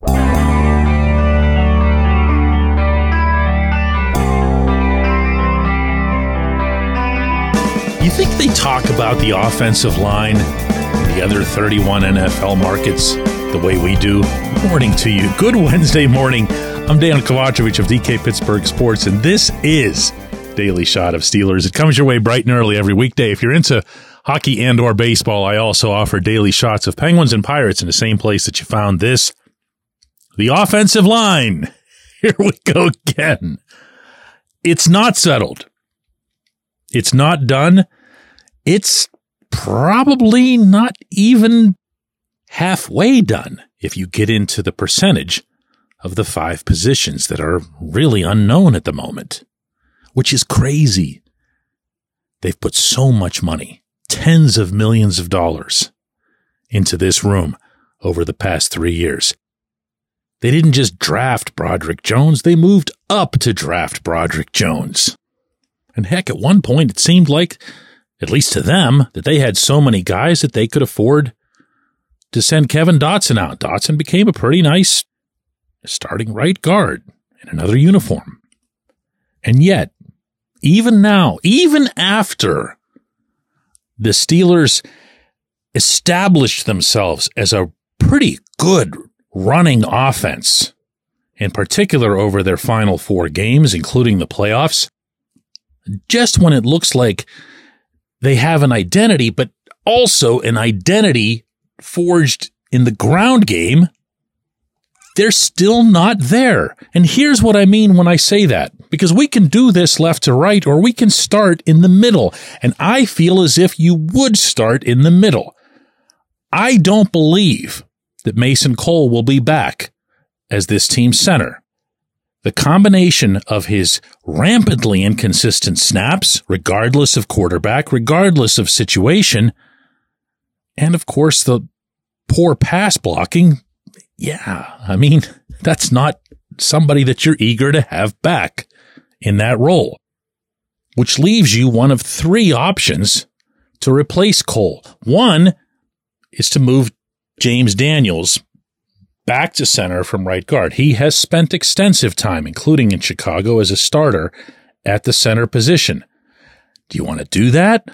You think they talk about the offensive line, in the other 31 NFL markets, the way we do? Morning to you. Good Wednesday morning. I'm Dejan Kovacevic of DK Pittsburgh Sports, and this is Daily Shot of Steelers. It comes your way bright and early every weekday. If you're into hockey and or baseball, I also offer daily shots of Penguins and Pirates in the same place that you found this. The offensive line. Here we go again. It's not settled. It's not done. It's probably not even halfway done if you get into the percentage of the five positions that are really unknown at the moment, which is crazy. They've put so much money, tens of millions of dollars, into this room over the past three years. They didn't just draft Broderick Jones, they moved up to draft Broderick Jones. And heck, at one point it seemed like, at least to them, that they had so many guys that they could afford to send Kevin Dotson out. Dotson became a pretty nice starting right guard in another uniform. And yet, even now, even after the Steelers established themselves as a pretty good running offense, in particular over their final four games, including the playoffs, just when it looks like they have an identity, but also an identity forged in the ground game, they're still not there. And here's what I mean when I say that, because we can do this left to right, or we can start in the middle. And I feel as if you would start in the middle. I don't believe that Mason Cole will be back as this team's center. The combination of his rampantly inconsistent snaps, regardless of quarterback, regardless of situation, and of course the poor pass blocking. Yeah, I mean, that's not somebody that you're eager to have back in that role, which leaves you one of three options to replace Cole. One is to move James Daniels back to center from right guard. He has spent extensive time, including in Chicago, as a starter at the center position. Do you want to do that?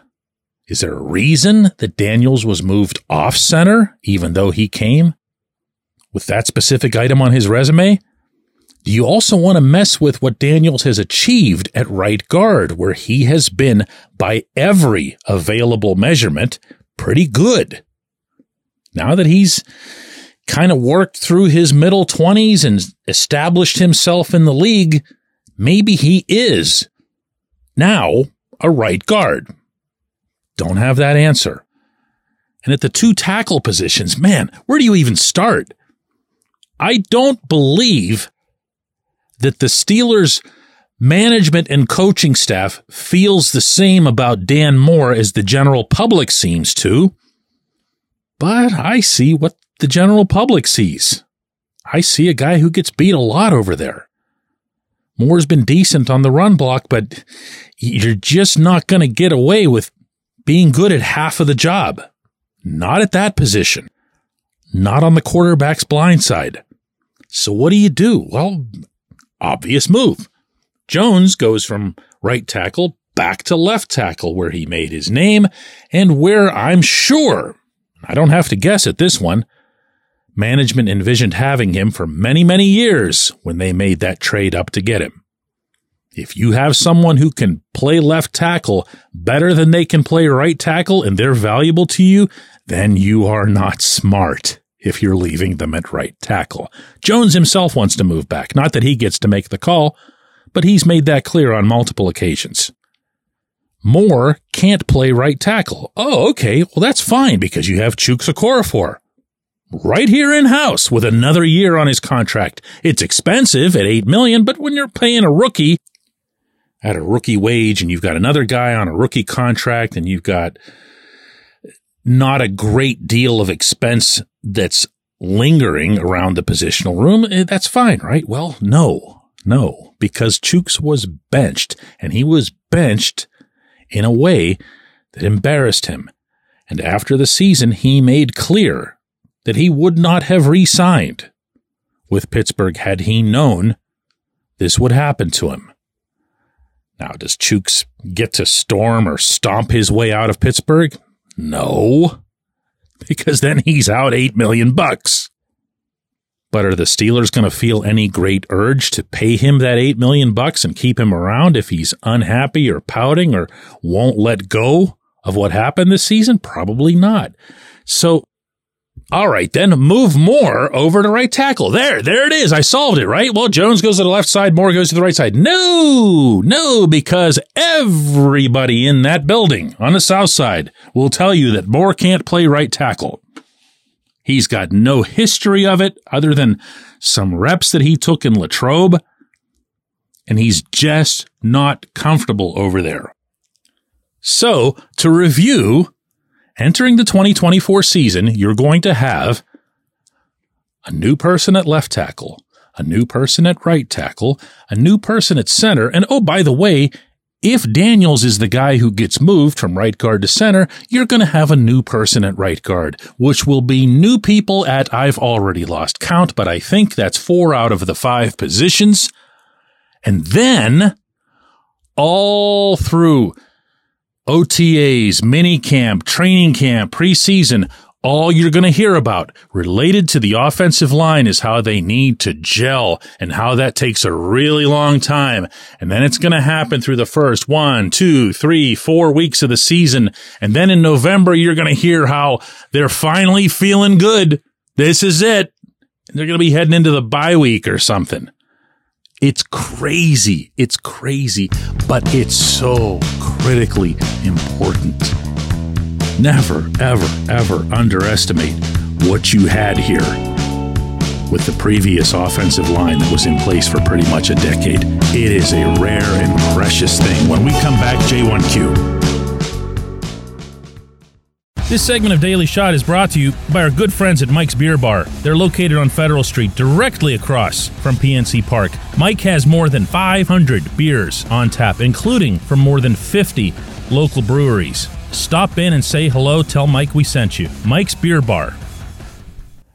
Is there a reason that Daniels was moved off center, even though he came with that specific item on his resume? Do you also want to mess with what Daniels has achieved at right guard, where he has been, by every available measurement, pretty good? Now that he's kind of worked through his middle 20s and established himself in the league, maybe he is now a right guard. Don't have that answer. And at the two tackle positions, man, where do you even start? I don't believe that the Steelers management and coaching staff feels the same about Dan Moore as the general public seems to. But I see what the general public sees. I see a guy who gets beat a lot over there. Moore's been decent on the run block, but you're just not going to get away with being good at half of the job. Not at that position. Not on the quarterback's blind side. So what do you do? Well, obvious move. Jones goes from right tackle back to left tackle where he made his name and where I'm sure I don't have to guess at this one. Management envisioned having him for many, many years when they made that trade up to get him. If you have someone who can play left tackle better than they can play right tackle and they're valuable to you, then you are not smart if you're leaving them at right tackle. Jones himself wants to move back. Not that he gets to make the call, but he's made that clear on multiple occasions. Moore can't play right tackle. Oh, okay. Well, that's fine because you have Chuks Okorafor. right here in house with another year on his contract. It's expensive at 8 million, but when you're paying a rookie at a rookie wage and you've got another guy on a rookie contract and you've got not a great deal of expense that's lingering around the positional room, eh, that's fine, right? Well, no, no, because Chuks was benched and he was benched in a way that embarrassed him. And after the season, he made clear that he would not have re signed with Pittsburgh had he known this would happen to him. Now, does Chuks get to storm or stomp his way out of Pittsburgh? No, because then he's out 8 million bucks. But are the Steelers going to feel any great urge to pay him that 8 million bucks and keep him around if he's unhappy or pouting or won't let go of what happened this season? Probably not. So all right, then move Moore over to right tackle. There, there it is. I solved it, right? Well, Jones goes to the left side, Moore goes to the right side. No, no, because everybody in that building on the south side will tell you that Moore can't play right tackle. He's got no history of it other than some reps that he took in Latrobe, and he's just not comfortable over there. So, to review, entering the 2024 season, you're going to have a new person at left tackle, a new person at right tackle, a new person at center. And oh, by the way, if Daniels is the guy who gets moved from right guard to center, you're going to have a new person at right guard, which will be new people at, I've already lost count, but I think that's four out of the five positions. And then all through OTAs, mini camp, training camp, preseason, all you're going to hear about related to the offensive line is how they need to gel and how that takes a really long time. And then it's going to happen through the first one, two, three, four weeks of the season. And then in November, you're going to hear how they're finally feeling good. This is it. They're going to be heading into the bye week or something. It's crazy. It's crazy, but it's so critically important. Never, ever, ever underestimate what you had here with the previous offensive line that was in place for pretty much a decade. It is a rare and precious thing. When we come back, J1Q. This segment of Daily Shot is brought to you by our good friends at Mike's Beer Bar. They're located on Federal Street, directly across from PNC Park. Mike has more than 500 beers on tap, including from more than 50 local breweries. Stop in and say hello. Tell Mike we sent you. Mike's Beer Bar,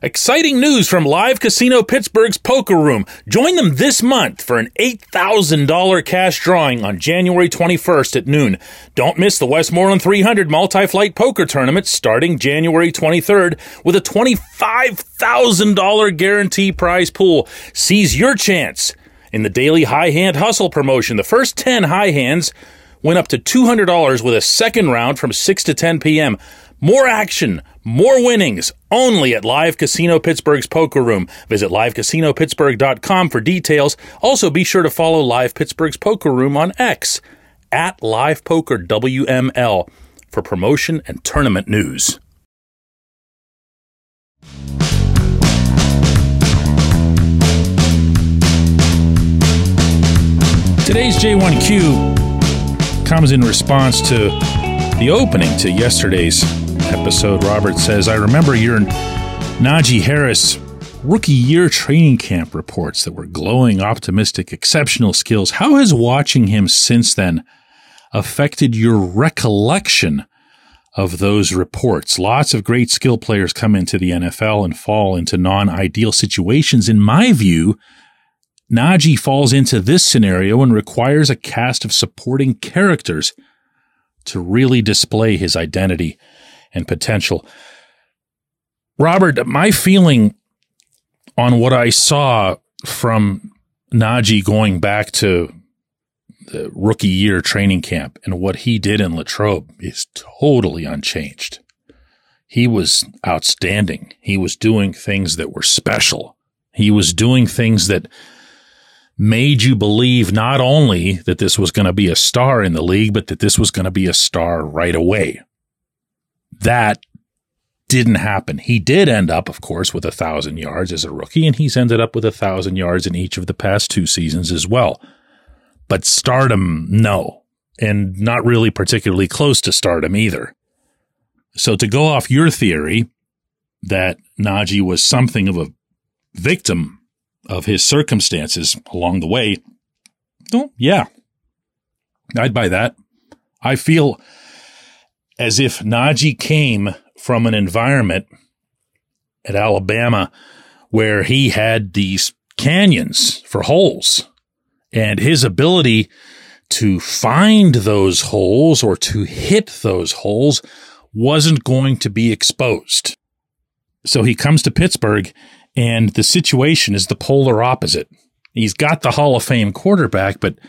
Exciting news from Live Casino Pittsburgh's Poker Room. Join them this month for an $8,000 cash drawing on January 21st at noon. Don't miss the Westmoreland 300 multi-flight poker tournament starting January 23rd with a $25,000 guarantee prize pool. Seize your chance in the daily high hand hustle promotion. The first 10 high hands went up to $200 with a second round from 6 to 10 p.m. More action, more winnings, only at Live Casino Pittsburgh's Poker Room. Visit livecasino.pittsburgh.com for details. Also, be sure to follow Live Pittsburgh's Poker Room on X at Live Poker WML for promotion and tournament news. Today's J1Q comes in response to the opening to yesterday's episode, Robert says, I remember your Najee Harris rookie year training camp reports that were glowing, optimistic, exceptional skills. How has watching him since then affected your recollection of those reports? Lots of great skill players come into the NFL and fall into non ideal situations. In my view, Najee falls into this scenario and requires a cast of supporting characters to really display his identity and potential. Robert, my feeling on what I saw from Najee going back to the rookie year training camp and what he did in Latrobe is totally unchanged. He was outstanding. He was doing things that were special. He was doing things that made you believe not only that this was going to be a star in the league, but that this was going to be a star right away that didn't happen. He did end up, of course, with a thousand yards as a rookie, and he's ended up with a thousand yards in each of the past two seasons as well. But stardom, no. And not really particularly close to stardom either. So to go off your theory that Najee was something of a victim of his circumstances along the way, oh, yeah, I'd buy that. I feel as if Najee came from an environment at Alabama where he had these canyons for holes and his ability to find those holes or to hit those holes wasn't going to be exposed. So he comes to Pittsburgh and the situation is the polar opposite. He's got the Hall of Fame quarterback, but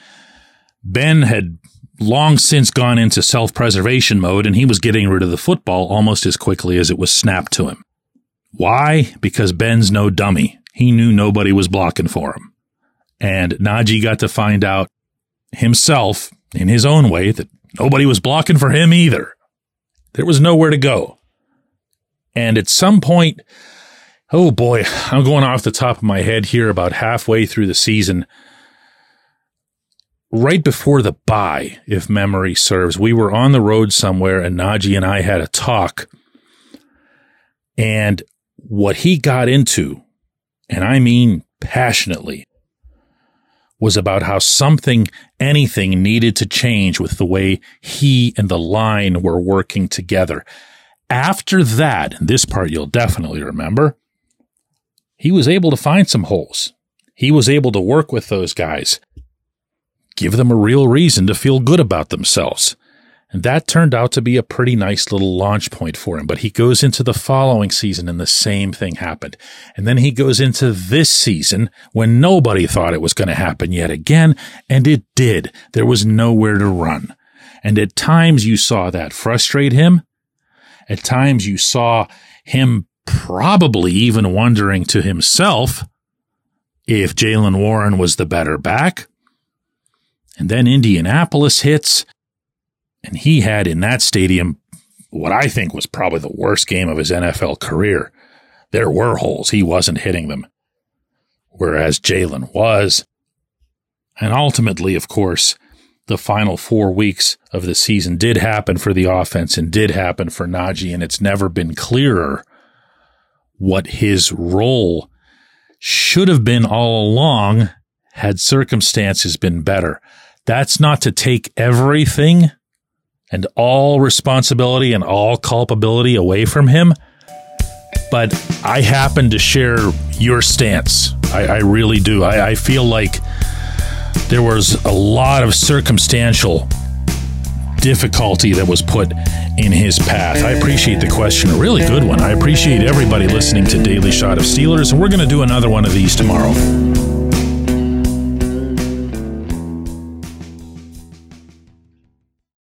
Ben had long since gone into self preservation mode and he was getting rid of the football almost as quickly as it was snapped to him. Why? Because Ben's no dummy. He knew nobody was blocking for him. And Najee got to find out himself in his own way that nobody was blocking for him either. There was nowhere to go. And at some point, oh boy, I'm going off the top of my head here about halfway through the season right before the bye, if memory serves, we were on the road somewhere and Najee and I had a talk. And what he got into, and I mean passionately, was about how something, anything needed to change with the way he and the line were working together. After that, this part you'll definitely remember, he was able to find some holes. He was able to work with those guys give them a real reason to feel good about themselves. And that turned out to be a pretty nice little launch point for him. But he goes into the following season and the same thing happened. And then he goes into this season when nobody thought it was going to happen yet again. And it did. There was nowhere to run. And at times you saw that frustrate him. At times you saw him probably even wondering to himself if Jaylen Warren was the better back and then Indianapolis hits. And he had in that stadium what I think was probably the worst game of his NFL career. There were holes. He wasn't hitting them. Whereas Jaylen was. And ultimately, of course, the final four weeks of the season did happen for the offense and did happen for Najee. And it's never been clearer what his role should have been all along had circumstances been better. That's not to take everything and all responsibility and all culpability away from him. But I happen to share your stance. I, I really do. I, I feel like there was a lot of circumstantial difficulty that was put in his path. I appreciate the question. A really good one. I appreciate everybody listening to Daily Shot of Steelers, and we're going to do another one of these tomorrow.